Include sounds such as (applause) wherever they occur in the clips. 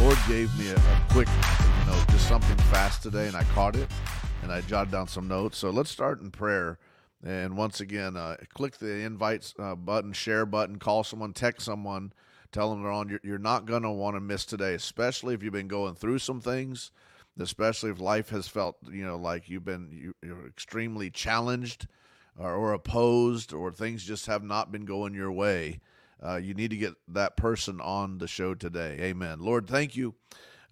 Lord gave me a, a quick, you know, just something fast today, and I caught it, and I jotted down some notes. So let's start in prayer. And once again, uh, click the invites uh, button, share button, call someone, text someone, tell them they're on. You're, you're not going to want to miss today, especially if you've been going through some things, especially if life has felt, you know, like you've been you, you're extremely challenged or, or opposed, or things just have not been going your way uh, you need to get that person on the show today. Amen. Lord, thank you.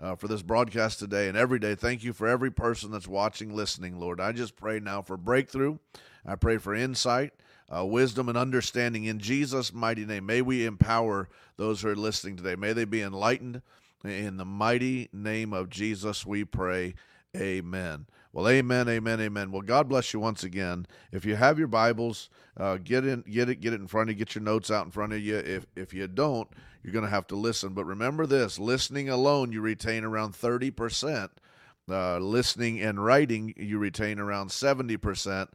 Uh, for this broadcast today and every day. Thank you for every person that's watching, listening, Lord. I just pray now for breakthrough. I pray for insight, uh, wisdom, and understanding in Jesus' mighty name. May we empower those who are listening today. May they be enlightened. In the mighty name of Jesus, we pray. Amen. Well, amen, amen, amen. Well, God bless you once again. If you have your Bibles, uh, get in, get it, get it in front of you. Get your notes out in front of you. If if you don't, you're going to have to listen. But remember this: listening alone, you retain around thirty percent. Uh, listening and writing, you retain around seventy percent,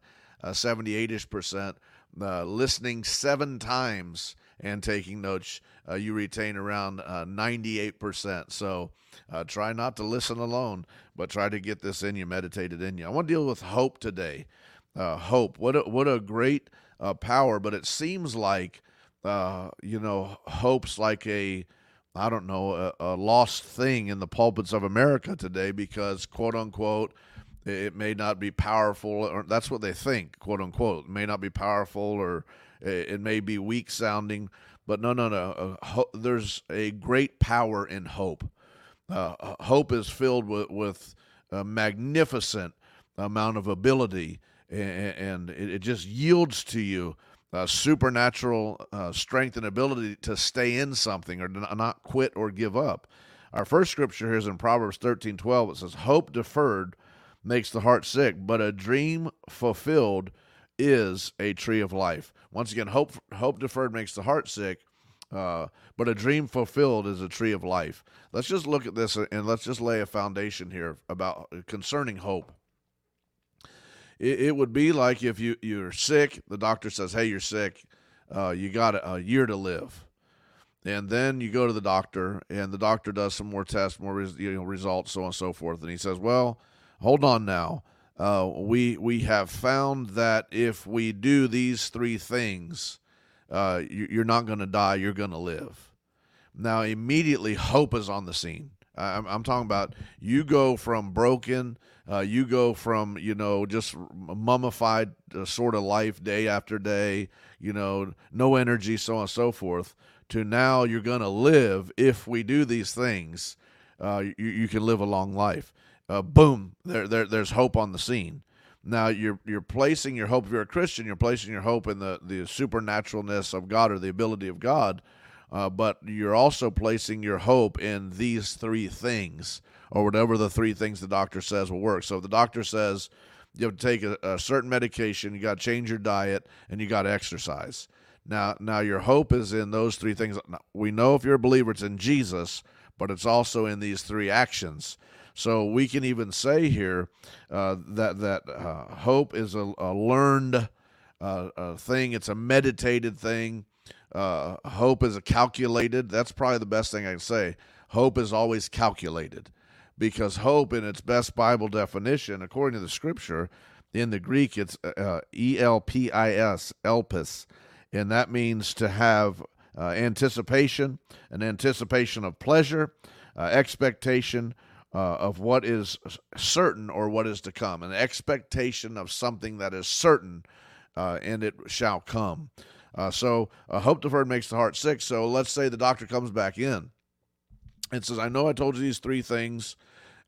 uh, seventy-eight ish percent. Uh, listening seven times and taking notes, uh, you retain around uh, 98%. So uh, try not to listen alone, but try to get this in you, meditated in you. I want to deal with hope today. Uh, hope. What a, what a great uh, power, but it seems like, uh, you know, hope's like a, I don't know, a, a lost thing in the pulpits of America today because, quote unquote, it may not be powerful, or that's what they think, quote unquote. It may not be powerful, or it may be weak sounding, but no, no, no. Uh, there's a great power in hope. Uh, uh, hope is filled with, with a magnificent amount of ability, and, it, just yields to you supernatural uh, strength and ability to stay in something or not quit or give up. Our first scripture here is in Proverbs 13 12. It says, Hope deferred makes the heart sick, but a dream fulfilled is a tree of life. Once again, hope hope deferred makes the heart sick, uh, but a dream fulfilled is a tree of life. Let's just look at this and let's just lay a foundation here about concerning hope. It, it would be like if you you're sick, the doctor says, "Hey, you're sick. Uh, you got a, a year to live." and then you go to the doctor and the doctor does some more tests more you know, results so on and so forth and he says well hold on now uh, we we have found that if we do these three things, uh, you, are not going to die. You're going to live. Now, immediately, hope is on the scene. I'm, I'm talking about you go from broken, uh, you go from you know just mummified uh, sort of life day after day, you know, no energy, so on and so forth, to now you're going to live if we do these things. Uh, you, you can live a long life uh, boom, there, there, there's hope on the scene. Now you're you're placing your hope. If you're a Christian, you're placing your hope in the the supernaturalness of God or the ability of God, uh, but you're also placing your hope in these three things or whatever the three things the doctor says will work. So if the doctor says you have to take a, a certain medication, you got to change your diet, and you got to exercise. Now, now your hope is in those three things. We know if you're a believer, it's in Jesus, but it's also in these three actions. So we can even say here uh, that that uh, hope is a, a learned uh, a thing. It's a meditated thing. Uh, hope is a calculated. That's probably the best thing I can say. Hope is always calculated, because hope, in its best Bible definition, according to the Scripture, in the Greek, it's uh, E L P I S, elpis, and that means to have uh, anticipation, an anticipation of pleasure, expectation, uh, of what is certain or what is to come, an expectation of something that is certain uh, and it shall come. Uh, so, uh, hope deferred makes the heart sick. So, let's say the doctor comes back in and says, I know I told you these three things.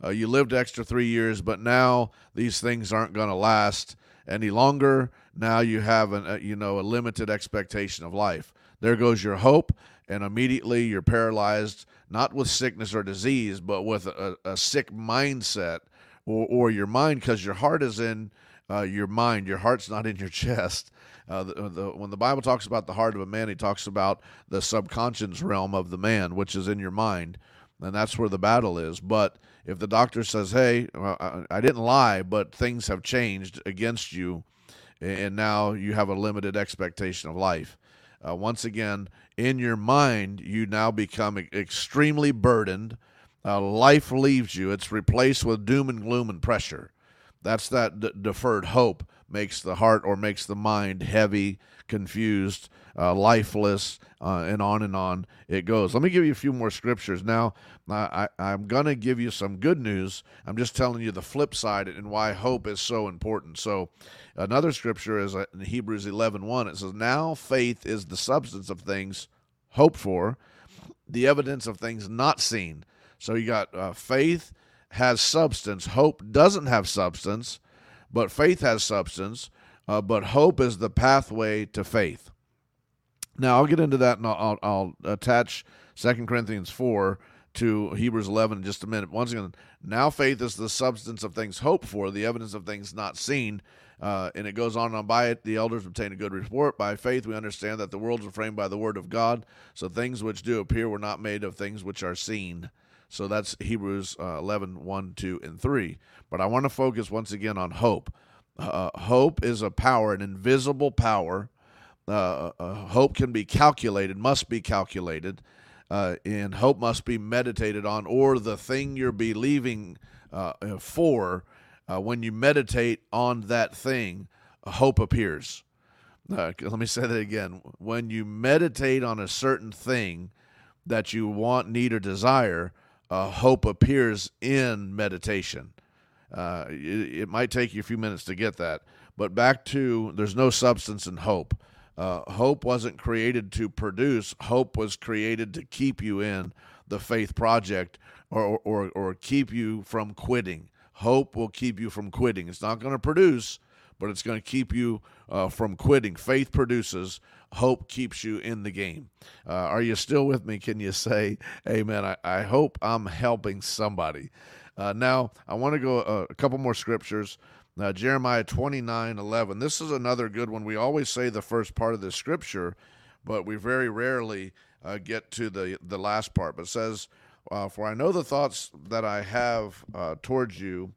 Uh, you lived extra three years, but now these things aren't going to last any longer. Now you have an, a, you know a limited expectation of life. There goes your hope, and immediately you're paralyzed not with sickness or disease, but with a, a sick mindset or, or your mind, because your heart is in uh, your mind. Your heart's not in your (laughs) chest. Uh, the, the, when the Bible talks about the heart of a man, he talks about the subconscious realm of the man, which is in your mind, and that's where the battle is. But if the doctor says, "Hey, I, I didn't lie, but things have changed against you," and now you have a limited expectation of life, uh, once again, in your mind, you now become extremely burdened. uh, life leaves you, it's replaced with doom and gloom and pressure. That's that d- deferred hope makes the heart or makes the mind heavy, confused, uh, lifeless, uh, and on and on it goes. Let me give you a few more scriptures. Now, I, am going to give you some good news. I'm just telling you the flip side and why hope is so important. So, another scripture is uh, in Hebrews 11 1. It says, Now faith is the substance of things hoped for, the evidence of things not seen. So, you got uh, faith has substance, hope doesn't have substance, but faith has substance. Uh, but hope is the pathway to faith. Now I'll get into that and I'll, I'll, attach Second Corinthians four to Hebrews eleven in just a minute. Once again, now faith is the substance of things hoped for, the evidence of things not seen. Uh, and it goes on and on by it. The elders obtain a good report. By faith, we understand that the worlds were framed by the word of God. So things which do appear were not made of things which are seen. So that's Hebrews uh, 11, 1, 2, and 3. But I want to focus once again on hope. Uh, hope is a power, an invisible power uh, uh, hope can be calculated, must be calculated, uh, and hope must be meditated on, or the thing you're believing uh, for, uh, when you meditate on that thing, hope appears. Uh, let me say that again. When you meditate on a certain thing that you want, need, or desire, hope appears in meditation. It, it might take you a few minutes to get that. But back to there's no substance in hope. Uh, hope wasn't created to produce, hope was created to keep you in the faith project or, or, or keep you from quitting. Hope will keep you from quitting. It's not going to produce, but it's going to keep you uh, from quitting. Faith produces, hope keeps you in the game. Uh, are you still with me? Can you say amen? I, I hope I'm helping somebody. Uh, now, I want to go uh, a couple more scriptures. Now, Jeremiah 29 11. This is another good one. We always say the first part of the scripture, but we very rarely uh, get to the, the last part. But it says, uh, For I know the thoughts that I have towards you,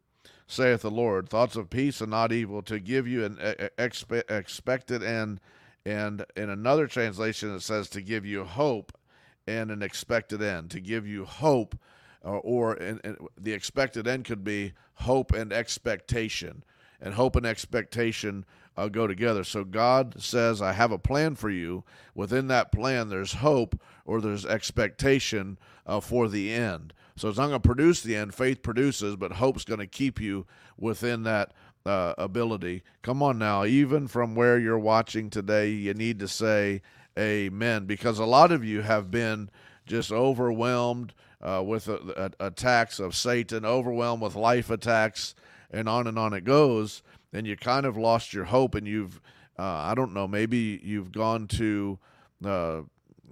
saith the Lord, thoughts of peace and not evil, to give you an expe- expected end. and in another translation it says to give you hope and an expected end, to give you hope uh, or in, in, the expected end could be hope and expectation, and hope and expectation uh, go together. So God says, "I have a plan for you." Within that plan, there's hope or there's expectation uh, for the end. So it's not going to produce the end. Faith produces, but hope's going to keep you within that uh, ability. Come on now, even from where you're watching today, you need to say Amen because a lot of you have been just overwhelmed uh, with a, a, attacks of Satan, overwhelmed with life attacks, and on and on it goes. And you kind of lost your hope, and you've, uh, I don't know, maybe you've gone to uh,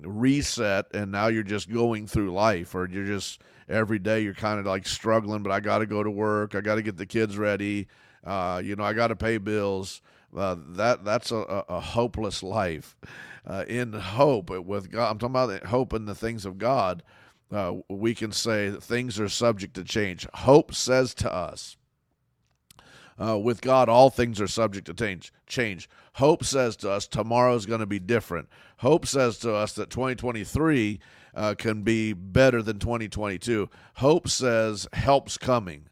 reset, and now you're just going through life, or you're just every day you're kind of like struggling, but I got to go to work, I got to get the kids ready, uh, you know, I got to pay bills. Uh, that that's a, a, hopeless life. Uh, in hope with God, I'm talking about hope in the things of God uh, we can say that things are subject to change. Hope says to us, uh, with God, all things are subject to change. Hope says to us tomorrow is going to be different. Hope says to us that 2023 uh, can be better than 2022. Hope says help's coming.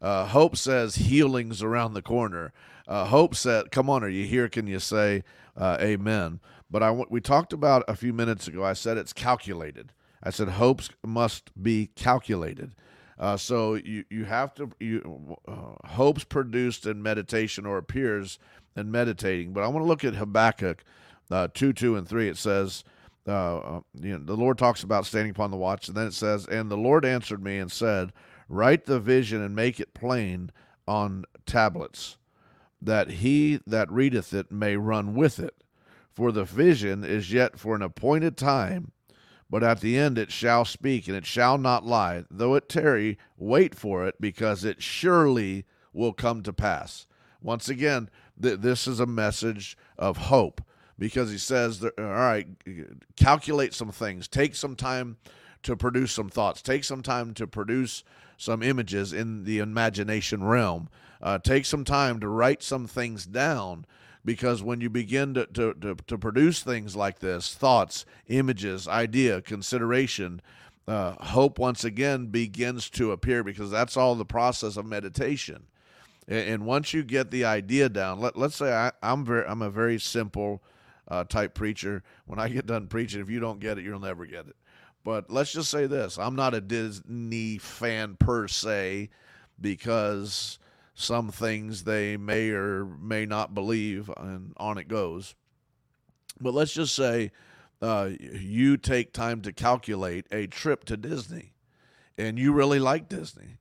Uh, hope says healing's around the corner. Uh, hope said, "Come on, are you here? Can you say uh, Amen?" But I we talked about a few minutes ago. I said it's calculated. I said hopes must be calculated. Uh, so you you have to you uh, hopes produced in meditation or appears in meditating. But I want to look at Habakkuk uh, two two and three. It says. Uh, uh, you know, the Lord talks about standing upon the watch, and then it says, "And the Lord answered me and said, Write the vision and make it plain on tablets, that he that readeth it may run with it. For the vision is yet for an appointed time, but at the end it shall speak, and it shall not lie. Though it tarry, wait for it, because it surely will come to pass. Once again, th- this is a message of hope because he says, all right, calculate some things, take some time to produce some thoughts, take some time to produce some images in the imagination realm, uh, take some time to write some things down because when you begin to, to, to, to produce things like this thoughts images idea consideration uh, hope once again begins to appear because that's all the process of meditation. And, and once you get the idea down, let, let's say I, am very, I'm a very simple uh, type preacher. When I get done preaching, if you don't get it, you'll never get it. But let's just say this I'm not a Disney fan per se because some things they may or may not believe, and on it goes. But let's just say uh, you take time to calculate a trip to Disney, and you really like Disney.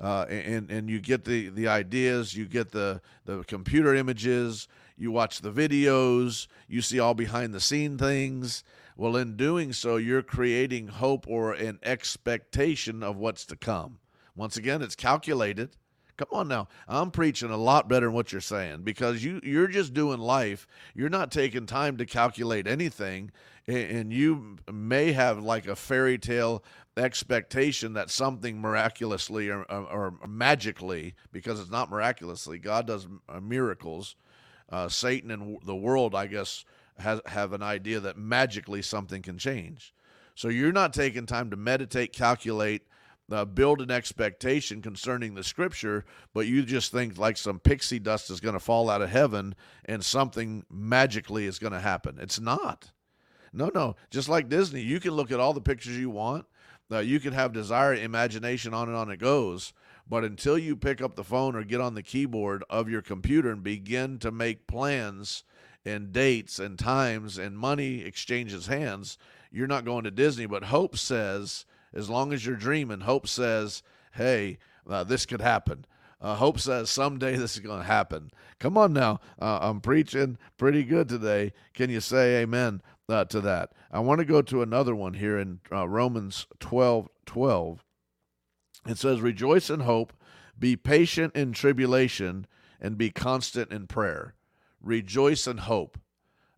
Uh, and and you get the, the ideas, you get the, the computer images, you watch the videos, you see all behind the scene things. Well, in doing so, you're creating hope or an expectation of what's to come. Once again, it's calculated. Come on now. I'm preaching a lot better than what you're saying because you you're just doing life. You're not taking time to calculate anything and you may have like a fairy tale expectation that something miraculously or, or, or magically because it's not miraculously God does uh, miracles. Uh, Satan and the world, I guess, has have an idea that magically something can change. So you're not taking time to meditate, calculate, uh, build an expectation concerning the scripture, but you just think like some pixie dust is going to fall out of heaven and something magically is going to happen. It's not. No, no. Just like Disney, you can look at all the pictures you want. Uh, you can have desire, imagination, on and on it goes. But until you pick up the phone or get on the keyboard of your computer and begin to make plans and dates and times and money exchanges hands, you're not going to Disney. But hope says, as long as you're dreaming, hope says, hey, uh, this could happen. Uh, hope says someday (laughs) this is going to happen. Come on now. Uh, I'm preaching pretty good today. Can you say amen uh, to that? I want to go to another one here in uh, Romans 12 12. It says, Rejoice in hope, be patient in tribulation, and be constant in prayer rejoice in hope.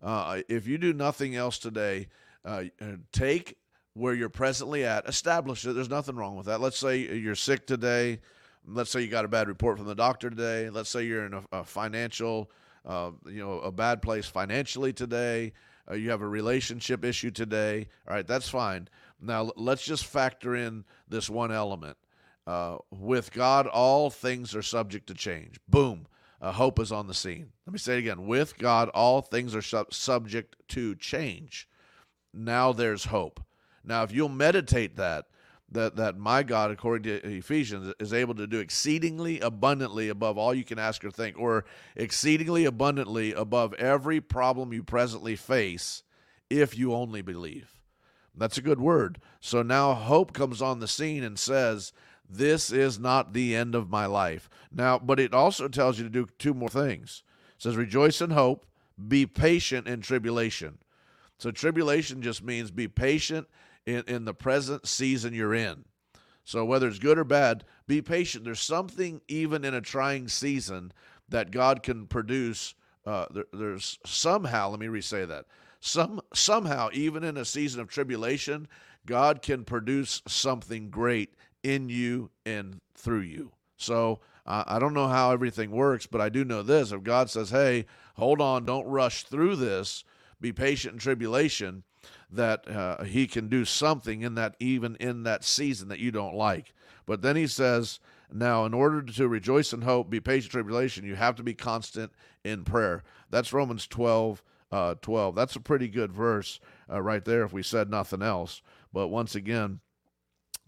Uh, if you do nothing else today, uh, take where you're presently at, establish it. There's nothing wrong with that. Let's say you're sick today. Let's say you got a bad report from the doctor today. Let's say you're in a, a financial, uh, you know, a bad place financially today. Uh, you have a relationship issue today. All right, that's fine. Now let's just factor in this one element. Uh, with God, all things are subject to change. Boom uh, hope is on the scene. Let me say it again. With God, all things are su- subject to change. Now there's hope. Now, if you'll meditate that, that that my God, according to Ephesians, is able to do exceedingly abundantly above all you can ask or think, or exceedingly abundantly above every problem you presently face, if you only believe. That's a good word. So now hope comes on the scene and says, this is not the end of my life. Now, but it also tells you to do two more things. It says, rejoice in hope, be patient in tribulation. So, tribulation just means be patient in, in the present season you're in. So, whether it's good or bad, be patient. There's something, even in a trying season, that God can produce. Uh, there, there's somehow, let me re say that. Some, somehow, even in a season of tribulation, God can produce something great in you and through you. So uh, I don't know how everything works, but I do know this. If God says, hey, hold on, don't rush through this, be patient in tribulation, that uh, He can do something in that, even in that season that you don't like. But then He says, now, in order to rejoice in hope, be patient in tribulation, you have to be constant in prayer. That's Romans 12. Uh, 12. That's a pretty good verse uh, right there if we said nothing else. But once again,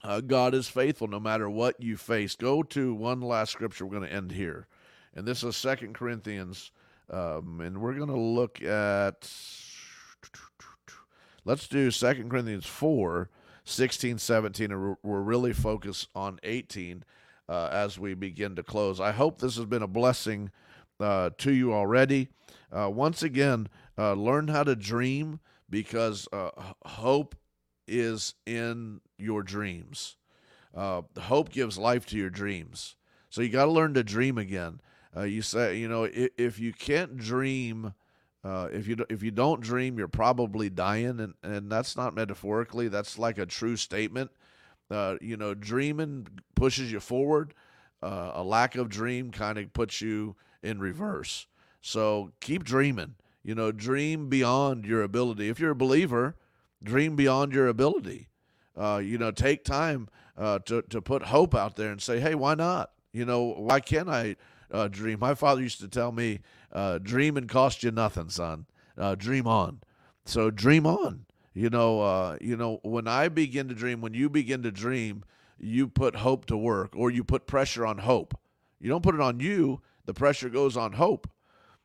uh, God is faithful no matter what you face. Go to one last scripture. We're going to end here. And this is Second Corinthians. Um, and we're going to look at, let's do Second Corinthians 4, 16, 17. And we're really focused on 18 uh, as we begin to close. I hope this has been a blessing uh, to you already. Uh, once again, uh, learn how to dream because uh, hope is in your dreams. Uh, hope gives life to your dreams. So you got to learn to dream again. You say, you know, if, if you can't dream, uh, if you if you don't dream, you're probably dying, and and that's not metaphorically. That's like a true statement. Uh, you know, dreaming pushes you forward. Uh, a lack of dream kind of puts you in reverse. So keep dreaming. You know, dream beyond your ability. If you're a believer, dream beyond your ability. uh, you know, take time uh, to to put hope out there and say, hey, why not? You know, why can't I dream? My father used to tell me, uh, dream and cost you nothing, son. Uh, dream on. So dream on. You know, uh, you know, when I begin to dream, when you begin to dream, you put hope to work, or you put pressure on hope. You don't put it on you. The pressure goes on hope,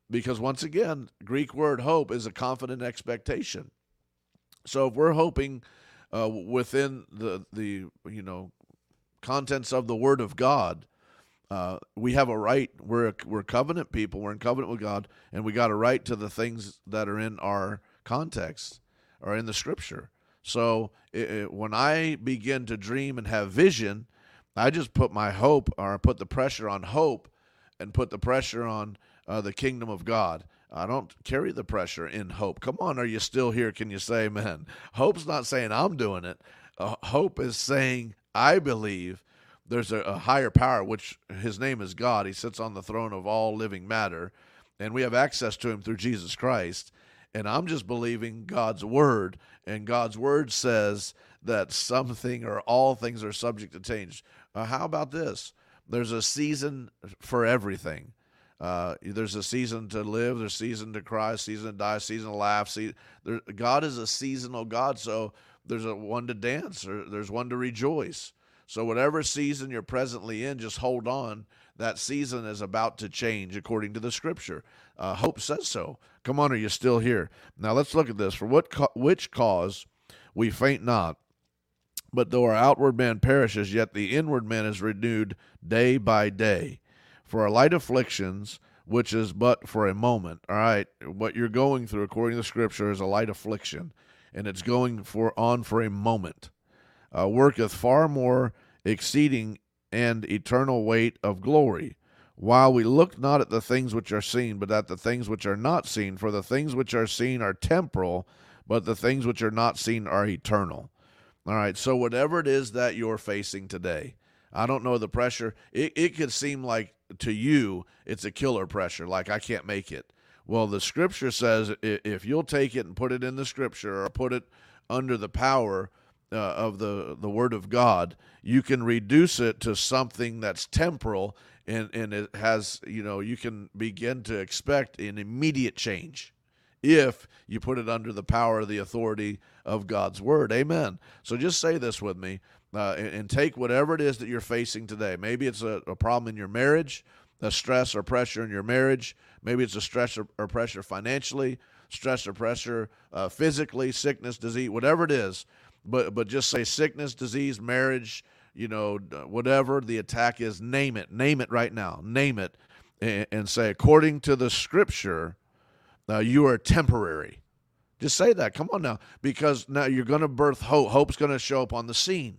because once again, Greek word hope is a confident expectation. So if we're hoping uh, within the the you know contents of the Word of God, uh, we have a right. We're a, we're covenant people. We're in covenant with God, and we got a right to the things that are in our context or in the Scripture. So it, it, when I begin to dream and have vision, I just put my hope or I put the pressure on hope, and put the pressure on uh, the kingdom of God. I don't carry the pressure in hope. Come on, are you still here? Can you say amen? Hope's not saying I'm doing it. Uh, hope is saying I believe there's a, a, higher power, which his name is God. He sits on the throne of all living matter, and we have access to him through Jesus Christ. And I'm just believing God's word, and God's word says that something or all things are subject to change. Uh, how about this? There's a season for everything. Uh, there's a season to live, there's a season to cry, season to die, season to laugh. God is a seasonal God, so there's a one to dance, or there's one to rejoice. So whatever season you're presently in, just hold on. That season is about to change according to the Scripture. Uh, hope says so. Come on, are you still here? Now let's look at this. For what co- which cause we faint not, but though our outward man perishes, yet the inward man is renewed day by day. For our light afflictions, which is but for a moment, all right, what you're going through according to the scripture is a light affliction, and it's going for on for a moment, uh, worketh far more exceeding and eternal weight of glory. While we look not at the things which are seen, but at the things which are not seen, for the things which are seen are temporal, but the things which are not seen are eternal. All right, so whatever it is that you're facing today, I don't know the pressure. It, it could seem like to you it's a killer pressure, like I can't make it. Well, the scripture says if you'll take it and put it in the scripture or put it under the power uh, of the, the word of God, you can reduce it to something that's temporal and, and it has, you know, you can begin to expect an immediate change if you put it under the power of the authority of God's word. Amen. So just say this with me uh, and, and, take whatever it is that you're facing today. Maybe it's a, a, problem in your marriage, a stress or pressure in your marriage. Maybe it's a stress or, or pressure financially, stress or pressure uh, physically, sickness, disease, whatever it is. But but just say sickness, disease, marriage, you know, whatever the attack is. Name it. Name it right now. Name it, and, and say according to the Scripture, uh, you are temporary. Just say that. Come on now, because now you're going to birth hope. Hope's going to show up on the scene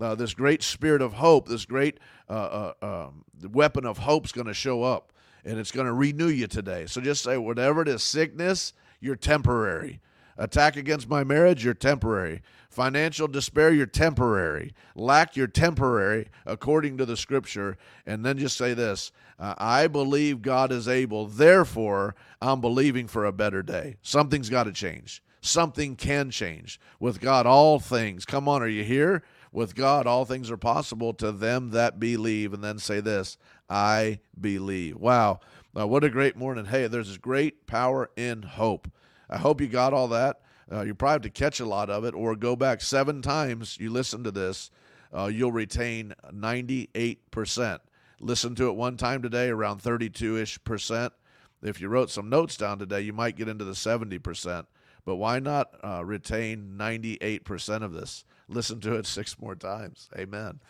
uh, this great spirit of hope, this great uh, uh, um, weapon of hope is going to show up and it's going to renew you today. So just say, whatever it is sickness, you're temporary. Attack against my marriage, you're temporary. Financial despair, you're temporary. Lack, you're temporary, according to the scripture. And then just say this uh, I believe God is able, therefore, I'm believing for a better day. Something's got to change. Something can change. With God, all things. Come on, are you here? With God, all things are possible to them that believe. And then say this I believe. Wow. Uh, what a great morning. Hey, there's this great power in hope. I hope you got all that. Uh, you probably have to catch a lot of it or go back seven times. You listen to this, uh, you'll retain 98%. Listen to it one time today, around 32 ish percent. If you wrote some notes down today, you might get into the 70%. But why not uh, retain 98% of this? listen to it (laughs) six more times. Amen.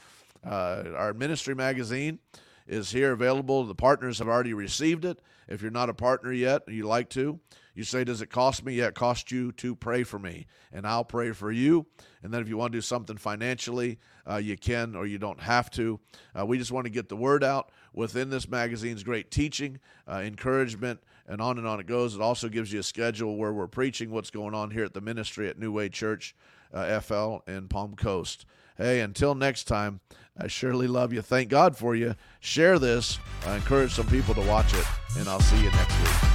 Uh, our ministry magazine is here available. The partners have already received it. If you're not a partner yet, you like to, you say, Does it cost me? Yeah, it costs you to pray for me, and I'll pray for you. And then if you want to do something financially, uh, you can or you don't have to. Uh, we just want to get the word out within this magazine's great teaching, uh, encouragement, and on and on it goes. It also gives you a schedule where we're preaching what's going on here at the ministry at New Way Church uh, FL in Palm Coast. Hey, until next time, I surely love you. Thank God for you. Share this. I encourage some people to watch it, and I'll see you next week.